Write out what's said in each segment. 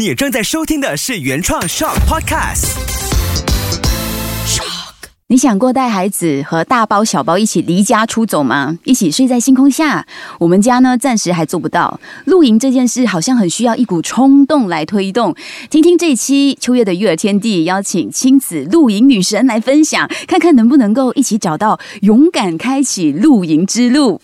你正在收听的是原创 Shock Podcast。Shock，。你想过带孩子和大包小包一起离家出走吗？一起睡在星空下？我们家呢，暂时还做不到。露营这件事好像很需要一股冲动来推动。听听这一期秋月的育儿天地，邀请亲子露营女神来分享，看看能不能够一起找到勇敢开启露营之路。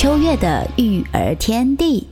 秋月的育儿天地。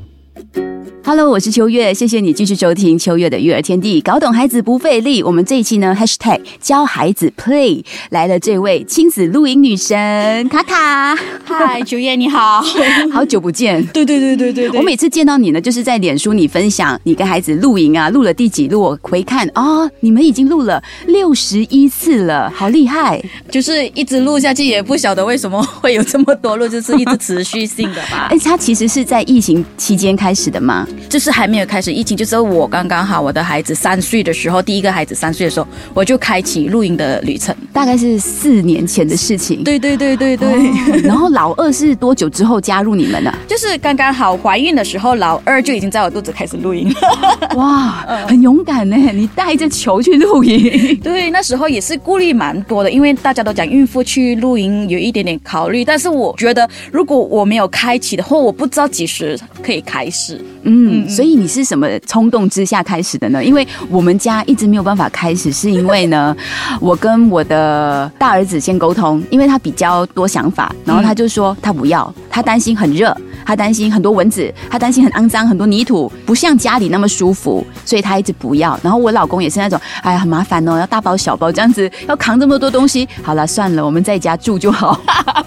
Hello，我是秋月，谢谢你继续收听秋月的育儿天地，搞懂孩子不费力。我们这一期呢，#hashtag 教孩子 play 来了，这位亲子露营女神卡卡，嗨，秋月你好。好久不见。对对对对对我每次见到你呢，就是在脸书你分享你跟孩子露营啊，录了第几录，我回看哦、你们已经录了六十一次了，好厉害！就是一直录下去，也不晓得为什么会有这么多录，就是一直持续性的吧 哎，。它其实是在疫情期间开始的吗？就是还没有开始疫情，就是我刚刚好，我的孩子三岁的时候，第一个孩子三岁的时候，我就开启露营的旅程。大概是四年前的事情。对对对对对。哦然后老二是多久之后加入你们的？就是刚刚好怀孕的时候，老二就已经在我肚子开始露营。哇，很勇敢呢！你带着球去露营，对，那时候也是顾虑蛮多的，因为大家都讲孕妇去露营有一点点考虑，但是我觉得如果我没有开启的话，我不知道几时可以开始。嗯，所以你是什么冲动之下开始的呢？因为我们家一直没有办法开始，是因为呢，我跟我的大儿子先沟通，因为他比较多想法，然后他就说他不要，他担心很热，他担心很多蚊子，他担心很肮脏，很多泥土，不像家里那么舒服，所以他一直不要。然后我老公也是那种，哎呀，很麻烦哦，要大包小包这样子，要扛这么多东西。好了，算了，我们在家住就好。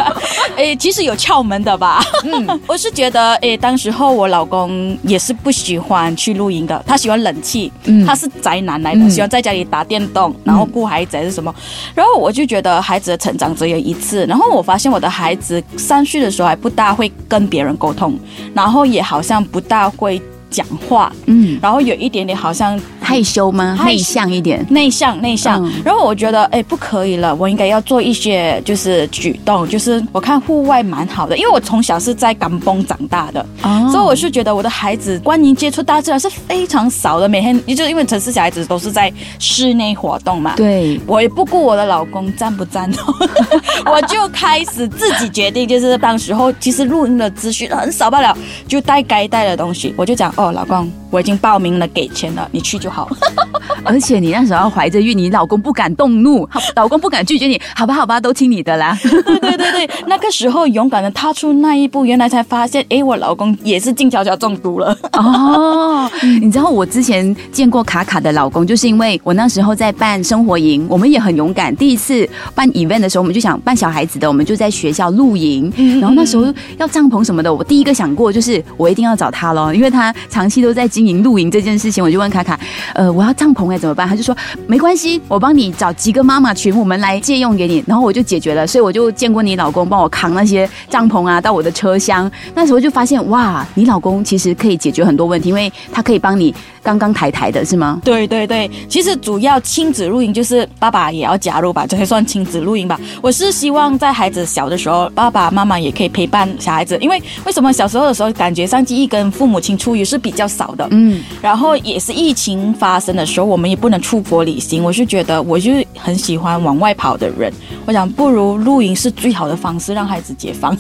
哎，其实有窍门的吧？嗯，我是觉得，哎，当时候我老公也是不喜欢去露营的，他喜欢冷气，嗯他是宅男来的，嗯喜欢在家里打电动，然后顾孩子还是什么。然后我就觉得孩子的成长只有一次，然后我发现我的孩子三岁的时候还不大会跟别人沟通，然后也好像不大会讲话，嗯，然后有一点点好像害羞吗？害内向一点。内向内向，嗯。然后我觉得哎不可以了，我应该要做一些就是举动，就是我看户外蛮好的，因为我从小是在港崩长大的，哦。所以我是觉得我的孩子关于接触大自然是非常少的，每天也就是因为城市小孩子都是在室内活动嘛，对，我也不顾我的老公赞不赞同，我就开始自己决定，就是当时候其实录音的资讯很少罢了，就带该带的东西，我就讲哦，老公，我已经报名了，给钱了，你去就好。而且你那时候怀着孕，你老公不敢动怒，老公不敢拒绝你，好吧，好吧，都听你的啦。对对对对，那个时候勇敢的踏出那一步，原来才发现，哎，我老公也是静悄悄中毒了。哦，你知道我之前见过卡卡的老公，就是因为我那时候在办生活营，我们也很勇敢。第一次办 event 的时候，我们就想办小孩子的，我们就在学校露营，然后那时候要帐篷什么的，我第一个想过就是我一定要找他咯，因为他长期都在经营露营这件事情，我就问卡卡，呃，我要帐篷哎怎么办？他就说没关系，我帮你找几个妈妈群，我们来借用给你，然后我就解决了，所以我就见过你老公帮我扛那些帐篷啊到我的车厢，那时候就发现哇，你老公其实可以解决很多问题，因为他可以帮你刚刚抬抬的是吗？对对对，其实主要亲子露营就是爸爸也要加入吧，这可以算亲子露营吧。我是希望在孩子小的时候，爸爸妈妈也可以陪伴小孩子，因为为什么小时候的时候感觉上记忆跟父母亲出游是比较少的，嗯，然后也是疫情发生的时候，我们也不能出国旅行。我是觉得，我就很喜欢往外跑的人。我想，不如露营是最好的方式，让孩子解放。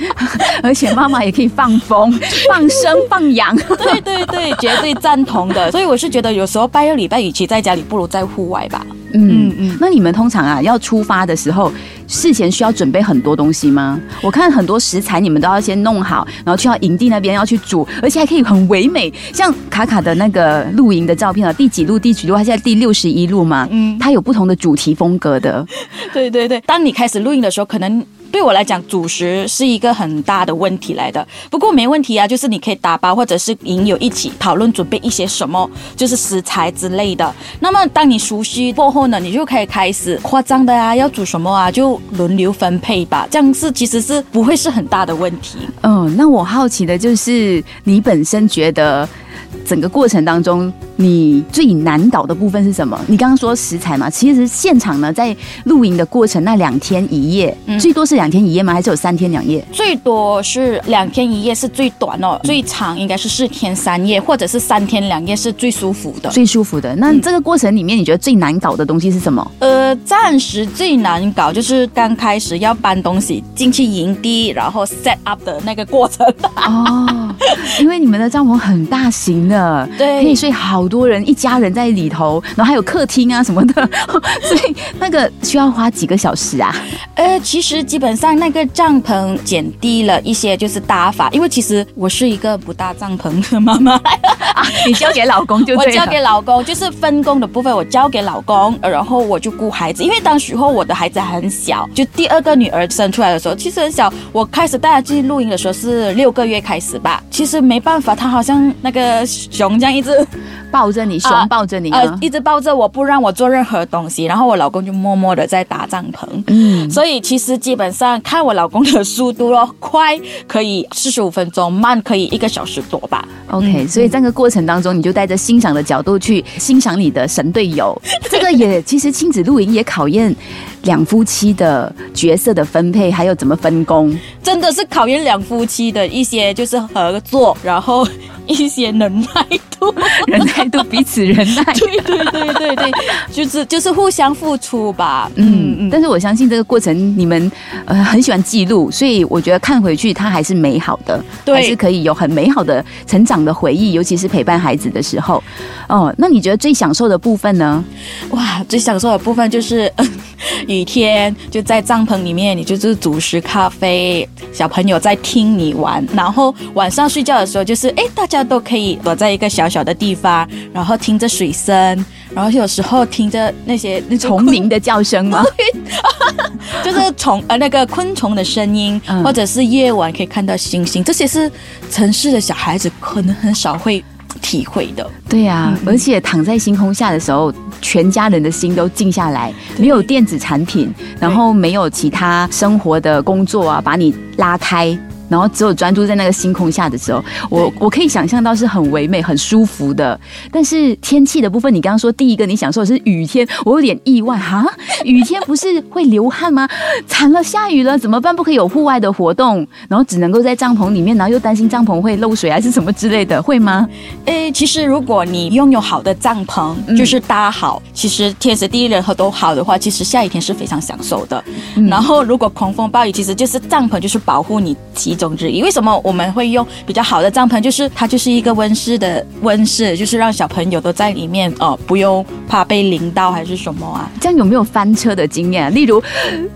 而且妈妈也可以放风、放生、放养。对对对，绝对赞同的。所以我是觉得，有时候拜六礼拜，与其在家里，不如在户外吧。嗯嗯，那你们通常啊要出发的时候，事前需要准备很多东西吗？我看很多食材你们都要先弄好，然后去到营地那边要去煮，而且还可以很唯美。像卡卡的那个露营的照片啊，第几路第几路，它现在第六十一路嘛，嗯，它有不同的主题风格的。对对对，当你开始录音的时候，可能对我来讲，主食是一个很大的问题来的。不过没问题啊，就是你可以打包或者是营友一起讨论准备一些什么，就是食材之类的。那么当你熟悉过后呢，你就可以开始夸张的啊，要煮什么啊，就轮流分配吧。这样是其实是不会是很大的问题。嗯，那我好奇的就是，你本身觉得整个过程当中，你最难搞的部分是什么？你刚刚说食材嘛，其实现场呢，在露营的过程那两天一夜，最多是两天一夜吗？还是有三天两夜？最多是两天一夜是最短哦，最长应该是四天三夜，或者是三天两夜是最舒服的。最舒服的。那这个过程里面，你觉得最难搞的东西是什么？呃，暂时最难搞就是刚开始要搬东西进去营地，然后 set up 的那个过程。哦，因为你们的帐篷很大型的，对。可以睡好多人，一家人在里头，然后还有客厅啊什么的，所以那个需要花几个小时啊？呃，其实基本上那个帐篷减低了一些，就是搭法，因为其实我是一个不搭帐篷的妈妈，啊，你交给老公就对。我交给老公，就是分工的部分我交给老公，呃然后我就顾孩子，因为当时候我的孩子很小，就第二个女儿生出来的时候，其实很小，我开始带她去露营的时候是六个月开始吧，其实没办法，她好像那个熊这样一直抱着你，熊啊抱着你啊，呃一直抱着我不让我做任何东西，然后我老公就默默的在搭帐篷，嗯，所以其实基本上看我老公的速度咯，快可以四十五分钟，慢可以一个小时多吧。OK，、所以这个过程当中，你就带着欣赏的角度去欣赏你的神队友。这个也其实亲子露营也考验两夫妻的角色的分配，还有怎么分工。真的是考验两夫妻的一些就是合作，然后一些忍耐度。忍耐度，彼此忍耐。对对对对对，就是就是互相付出吧。嗯嗯嗯，但是我相信这个过程你们呃很喜欢记录，所以我觉得看回去它还是美好的，对还是可以有很美好的成长的回忆，尤其是陪伴孩子的时候。哦，那你觉得最享受的部分呢？哇，最享受的部分就是、呃 雨天就在帐篷里面，你就是煮食咖啡，小朋友在听你玩，然后晚上睡觉的时候就是哎，大家都可以躲在一个小小的地方，然后听着水声，然后有时候听着那些那种虫鸣的叫声吗？就是虫呃那个昆虫的声音，嗯或者是夜晚可以看到星星，这些是城市的小孩子可能很少会体会的。对呀、而且躺在星空下的时候，全家人的心都静下来，没有电子产品，然后没有其他生活的工作啊，把你拉开。然后只有专注在那个星空下的时候，我我可以想象到是很唯美、很舒服的。但是天气的部分，你刚刚说第一个你享受的是雨天，我有点意外哈。雨天不是会流汗吗？惨了，下雨了怎么办？不可以有户外的活动，然后只能够在帐篷里面，然后又担心帐篷会漏水还是什么之类的，会吗？诶，其实如果你拥有好的帐篷，就是搭好，其实天时地利人和都好的话，其实下雨天是非常享受的。然后如果狂风暴雨，其实就是帐篷就是保护你其中之一。为什么我们会用比较好的帐篷？就是它就是一个温室的温室，就是让小朋友都在里面哦、不用怕被淋到还是什么啊。这样有没有翻车的经验？例如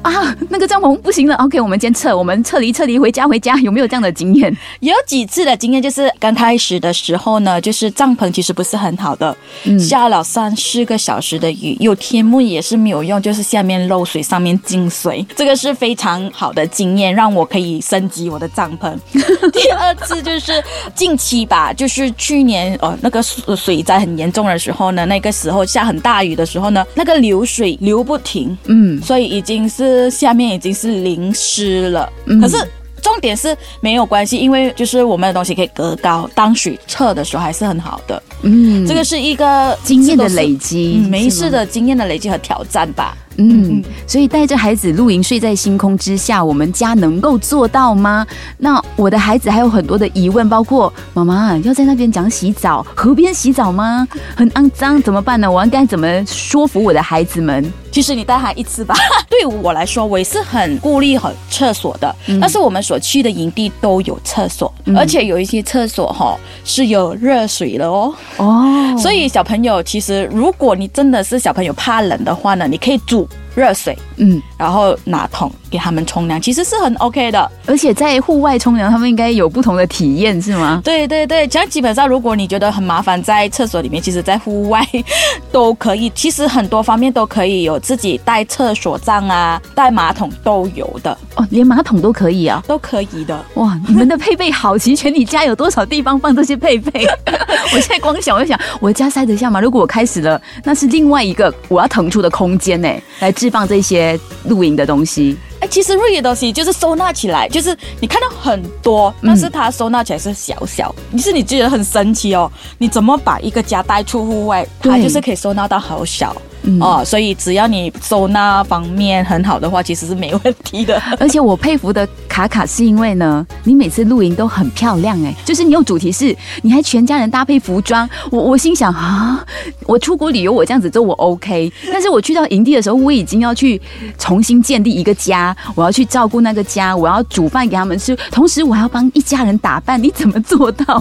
啊，那个帐篷不行了，OK，我们先撤，我们撤离撤离，回家回家，有没有这样的经验？有几次的经验，就是刚开始的时候呢，就是帐篷其实不是很好的，下了三四个小时的雨，有天幕也是没有用，就是下面漏水，上面进水，这个是非常好的经验，让我可以升级我的帐篷。第二次就是近期吧，就是去年哦那个水水灾很严重的时候呢，那个时候下很大雨的时候呢，那个流水流不停，嗯，所以已经是下面已经是淋湿了。嗯可是重点是没有关系，因为就是我们的东西可以隔高，当水测的时候还是很好的。嗯，这个是一个经验的累积，嗯，没事的经验的累积和挑战吧。嗯，所以带着孩子露营睡在星空之下，我们家能够做到吗？那我的孩子还有很多的疑问，包括妈妈要在那边讲洗澡，河边洗澡吗？很肮脏，怎么办呢？我应该怎么说服我的孩子们？其实你带他一次吧，对我来说，我也是很顾虑很厕所的。但是我们所去的营地都有厕所，而且有一些厕所哈、是有热水的哦。哦，所以小朋友其实，如果你真的是小朋友怕冷的话呢，你可以煮热水，嗯，然后拿桶给他们冲凉，其实是很 OK 的。而且在户外冲凉，他们应该有不同的体验，是吗？对对对，这样基本上，如果你觉得很麻烦在厕所里面，其实在户外都可以。其实很多方面都可以有自己带厕所帐啊，带马桶都有的，哦，连马桶都可以啊！都可以的。哇，你们的配备好齐全，你家有多少地方放这些配备？我现在光想，我就想，我家塞得下吗？如果我开始了，那是另外一个我要腾出的空间呢，来置放这些露营的东西。哎，哎，其实露营的东西就是收纳起来，就是你看到很多，但是它收纳起来是小小，你是你觉得很神奇哦，你怎么把一个家带出户外，它就是可以收纳到好小。哦，所以只要你收纳方面很好的话，其实是没问题的。而且我佩服的卡卡是因为呢，你每次露营都很漂亮哎、就是你有主题是，你还全家人搭配服装。我我心想啊，我出国旅游我这样子做我 OK，但是我去到营地的时候，我已经要去重新建立一个家，我要去照顾那个家，我要煮饭给他们吃，同时我还要帮一家人打扮，你怎么做到？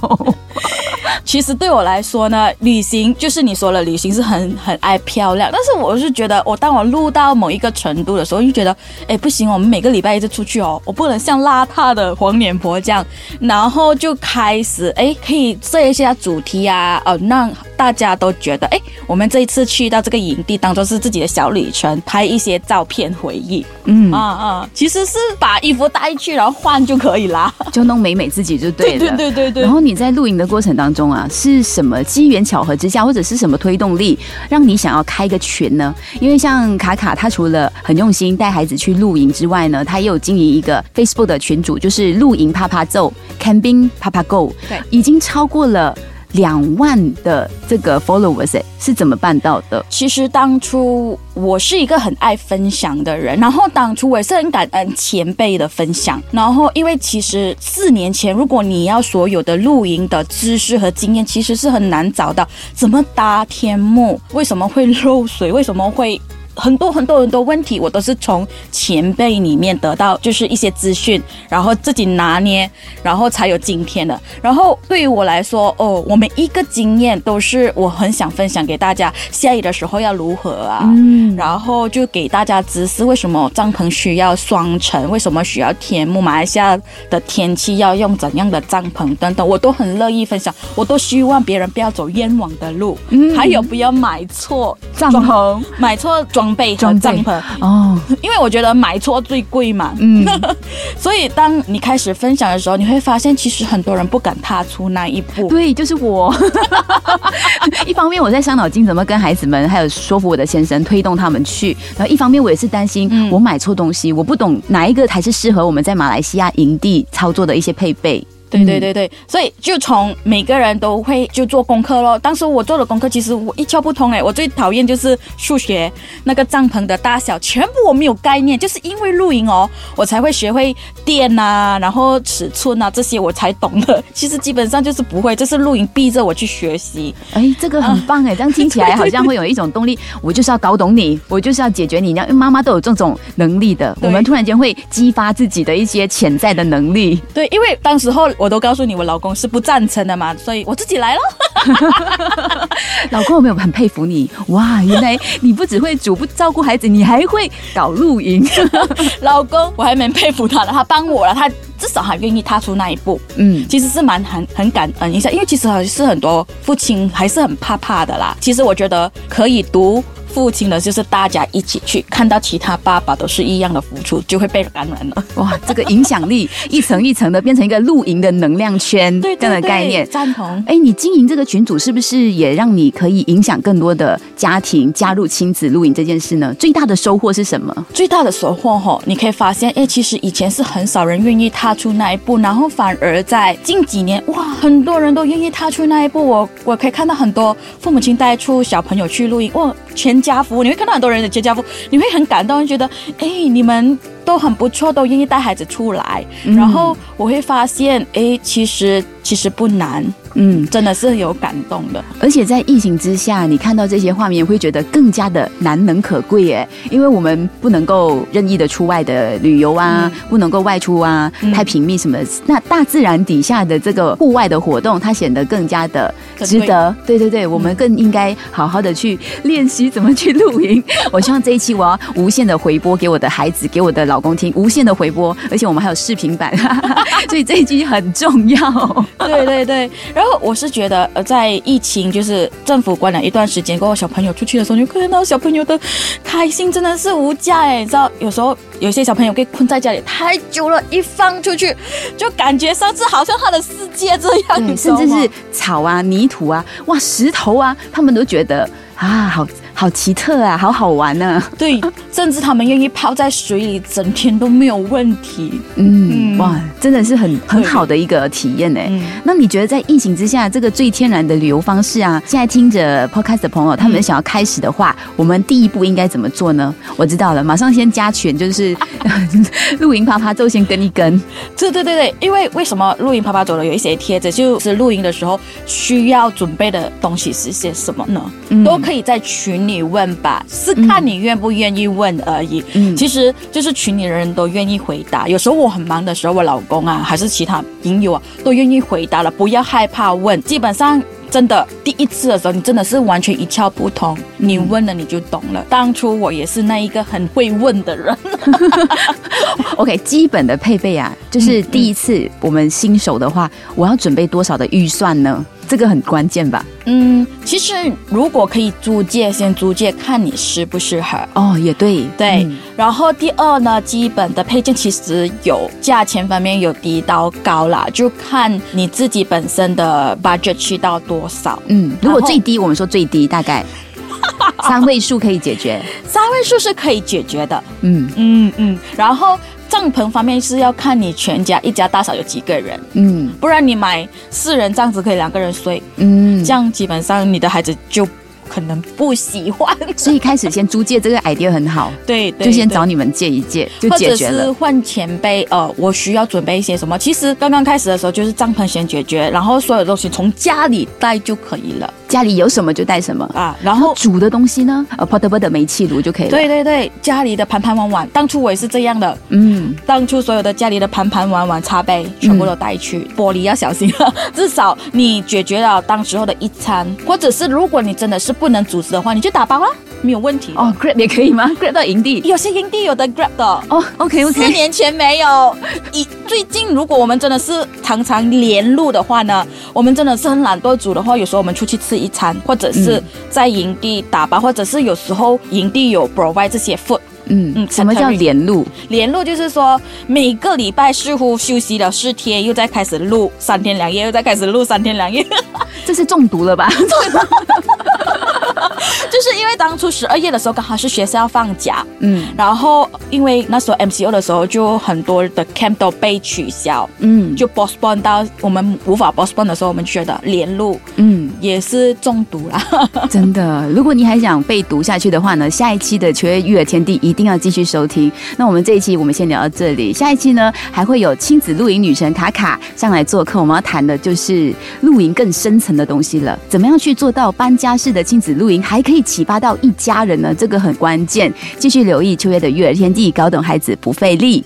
其实对我来说呢，旅行就是你说了，旅行是很很爱漂亮，但是我是觉得，我当我录到某一个程度的时候，就觉得，哎，不行，我们每个礼拜一次出去哦，我不能像邋遢的黄脸婆这样，然后就开始，哎，可以设一下主题啊，呃，让大家都觉得，哎，我们这一次去到这个营地，当做是自己的小旅程，拍一些照片回忆，嗯啊，啊，其实是把衣服带去，然后换就可以啦。就弄美美自己就对了。对对对对然后你在露营的过程当中啊，是什么机缘巧合之下，或者是什么推动力，让你想要开个群呢？因为像卡卡，他除了很用心带孩子去露营之外呢，他也有经营一个 Facebook 的群组，就是露营啪啪奏 Camping Papa Go，对已经超过了两万的这个 followers，是怎么办到的？其实当初我是一个很爱分享的人，然后当初我也是很感恩前辈的分享。然后因为其实四年前，如果你要所有的露营的知识和经验，其实是很难找到。怎么搭天幕？为什么会漏水？为什么会？很多很多很多问题，我都是从前辈里面得到，就是一些资讯，然后自己拿捏，然后才有今天的。然后对于我来说，哦，我每一个经验都是我很想分享给大家。下雨的时候要如何啊？嗯，然后就给大家知识，为什么帐篷需要双层，为什么需要天幕，马来西亚的天气要用怎样的帐篷等等，我都很乐意分享。我都希望别人不要走冤枉的路，嗯还有不要买错帐篷买错装备和装备帐篷，哦，因为我觉得买错最贵嘛。嗯，所以当你开始分享的时候，你会发现其实很多人不敢踏出那一步。对，就是我。一方面我在伤脑筋怎么跟孩子们，还有说服我的先生推动他们去，然后一方面我也是担心嗯我买错东西，我不懂哪一个才是适合我们在马来西亚营地操作的一些配备。对对对对，所以就从每个人都会就做功课咯。当时我做的功课，其实我一窍不通哎，我最讨厌就是数学那个帐篷的大小，全部我没有概念，就是因为露营哦，我才会学会电啊，然后尺寸啊这些我才懂的。其实基本上就是不会，这是露营逼着我去学习。哎，这个很棒哎，这样听起来好像会有一种动力，我就是要搞懂你，我就是要解决你，因为妈妈都有这种能力的，我们突然间会激发自己的一些潜在的能力。对，因为当时候我都告诉你，我老公是不赞成的嘛，所以我自己来了。老公有没有很佩服你？哇，原来你不只会煮不照顾孩子，你还会搞露营。老公，我还蛮佩服他的，他帮我了，他至少还愿意踏出那一步。嗯，其实是蛮很很感恩一下，因为其实还是很多父亲还是很怕怕的啦。其实我觉得可以读父亲呢，就是大家一起去看到其他爸爸都是一样的付出，就会被感染了。哇，这个影响力一层一层的变成一个露营的能量圈，对这样的概念。赞同。哎，你经营这个群组是不是也让你可以影响更多的家庭加入亲子露营这件事呢？最大的收获是什么？最大的收获哈，你可以发现，哎，其实以前是很少人愿意踏出那一步，然后反而在近几年，哇，很多人都愿意踏出那一步。我我可以看到很多父母亲带出小朋友去露营，哇，全家福，你会看到很多人的全家福，你会很感动，觉得，哎，你们都很不错，都愿意带孩子出来。然后我会发现，哎，其实其实不难，嗯，真的是有感动的。而且在疫情之下，你看到这些画面，会觉得更加的难能可贵耶，因为我们不能够任意的出外的旅游啊，不能够外出啊，嗯太平密什么的。那大自然底下的这个户外的活动，它显得更加的值得。对对对，我们更应该好好的去练习怎么去露营。我希望这一期我要无限的回播给我的孩子，给我的老公听，无限的回播，而且我们还有视频版，所以这一期很重要。对对对，然后然后我是觉得，呃，在疫情就是政府关了一段时间过后，小朋友出去的时候，你就看到小朋友的开心真的是无价哎！你知道，有时候有些小朋友被困在家里太久了，一放出去，就感觉上次好像他的世界这样，甚至是草啊、泥土啊、哇、石头啊，他们都觉得啊，好好奇特啊，好好玩呢、对，甚至他们愿意泡在水里，整天都没有问题。嗯，嗯哇，真的是很很好的一个体验呢。嗯那你觉得在疫情之下，这个最天然的旅游方式啊，现在听着 podcast 的朋友，他们想要开始的话，我们第一步应该怎么做呢？我知道了，马上先加群，就是露营啪啪就先跟一跟。对对对对，因为为什么露营啪啪走了有一些贴子，就是露营的时候需要准备的东西是些什么呢？嗯都可以在群里问吧，是看你愿不愿意问而已。嗯其实就是群里的人都愿意回答。有时候我很忙的时候，我老公啊，还是其他朋友啊，都愿意回答了，不要害怕问。基本上。真的，第一次的时候，你真的是完全一窍不通。你问了，你就懂了。当初我也是那一个很会问的人。OK，基本的配备啊，就是第一次我们新手的话，我要准备多少的预算呢？这个很关键吧？嗯，其实如果可以租借，先租借，看你适不适合。哦，也对，对，嗯然后第二呢，基本的配件其实有价钱方面有低到高啦，就看你自己本身的 budget 去到多少。嗯，如果最低，我们说最低大概 三位数可以解决。三位数是可以解决的。嗯嗯嗯，然后帐篷方面是要看你全家一家大小有几个人，嗯。不然你买四人这样子可以两个人睡，嗯。这，样基本上你的孩子就可能不喜欢。所以开始先租借这个 idea 很好，对对，就先找你们借一借，就或者是。换前辈，呃，我需要准备一些什么？其实刚刚开始的时候就是帐篷先解决，然后所有东西从家里带就可以了家里有什么就带什么，啊。然后，煮的东西呢，呃，portable 的煤气炉就可以了。对，对对，家里的盘盘碗碗，当初我也是这样的。嗯，当初所有的家里的盘盘碗碗、茶杯全部都带去，玻璃要小心。至少你解决了当时候的一餐，或者是如果你真的是不能煮食的话，你就打包啊，没有问题。哦，grab 也可以吗？grab 到营地。有些营地有的 Grab 的。哦，OK 四 OK，年前没有，以最近如果我们真的是常常连路的话呢，我们真的是很懒惰组的话，有时候我们出去吃一餐，或者是在营地打包，或者是有时候营地有 provide 这些 food。嗯嗯什么叫连路？连路就是说每个礼拜似乎休息了四天，又再开始录三天两夜，又再开始录三天两夜。这是中毒了吧？就是因为当初十二月的时候刚好是学校放假，嗯然后因为那时候 MCO 的时候就很多的 camp 都被取消，嗯就 postpone 到我们无法 postpone 的时候，我们觉得连路嗯，也是中毒啦。真的，如果你还想被读下去的话呢，下一期的秋叶育儿天地一定要继续收听。那我们这一期我们先聊到这里，下一期呢还会有亲子露营女神卡卡上来做客，我们要谈的就是露营更深层的东西了。怎么样去做到搬家式的亲子露露营，还可以启发到一家人呢？这个很关键。继续留意秋月的育儿天地，搞懂孩子不费力。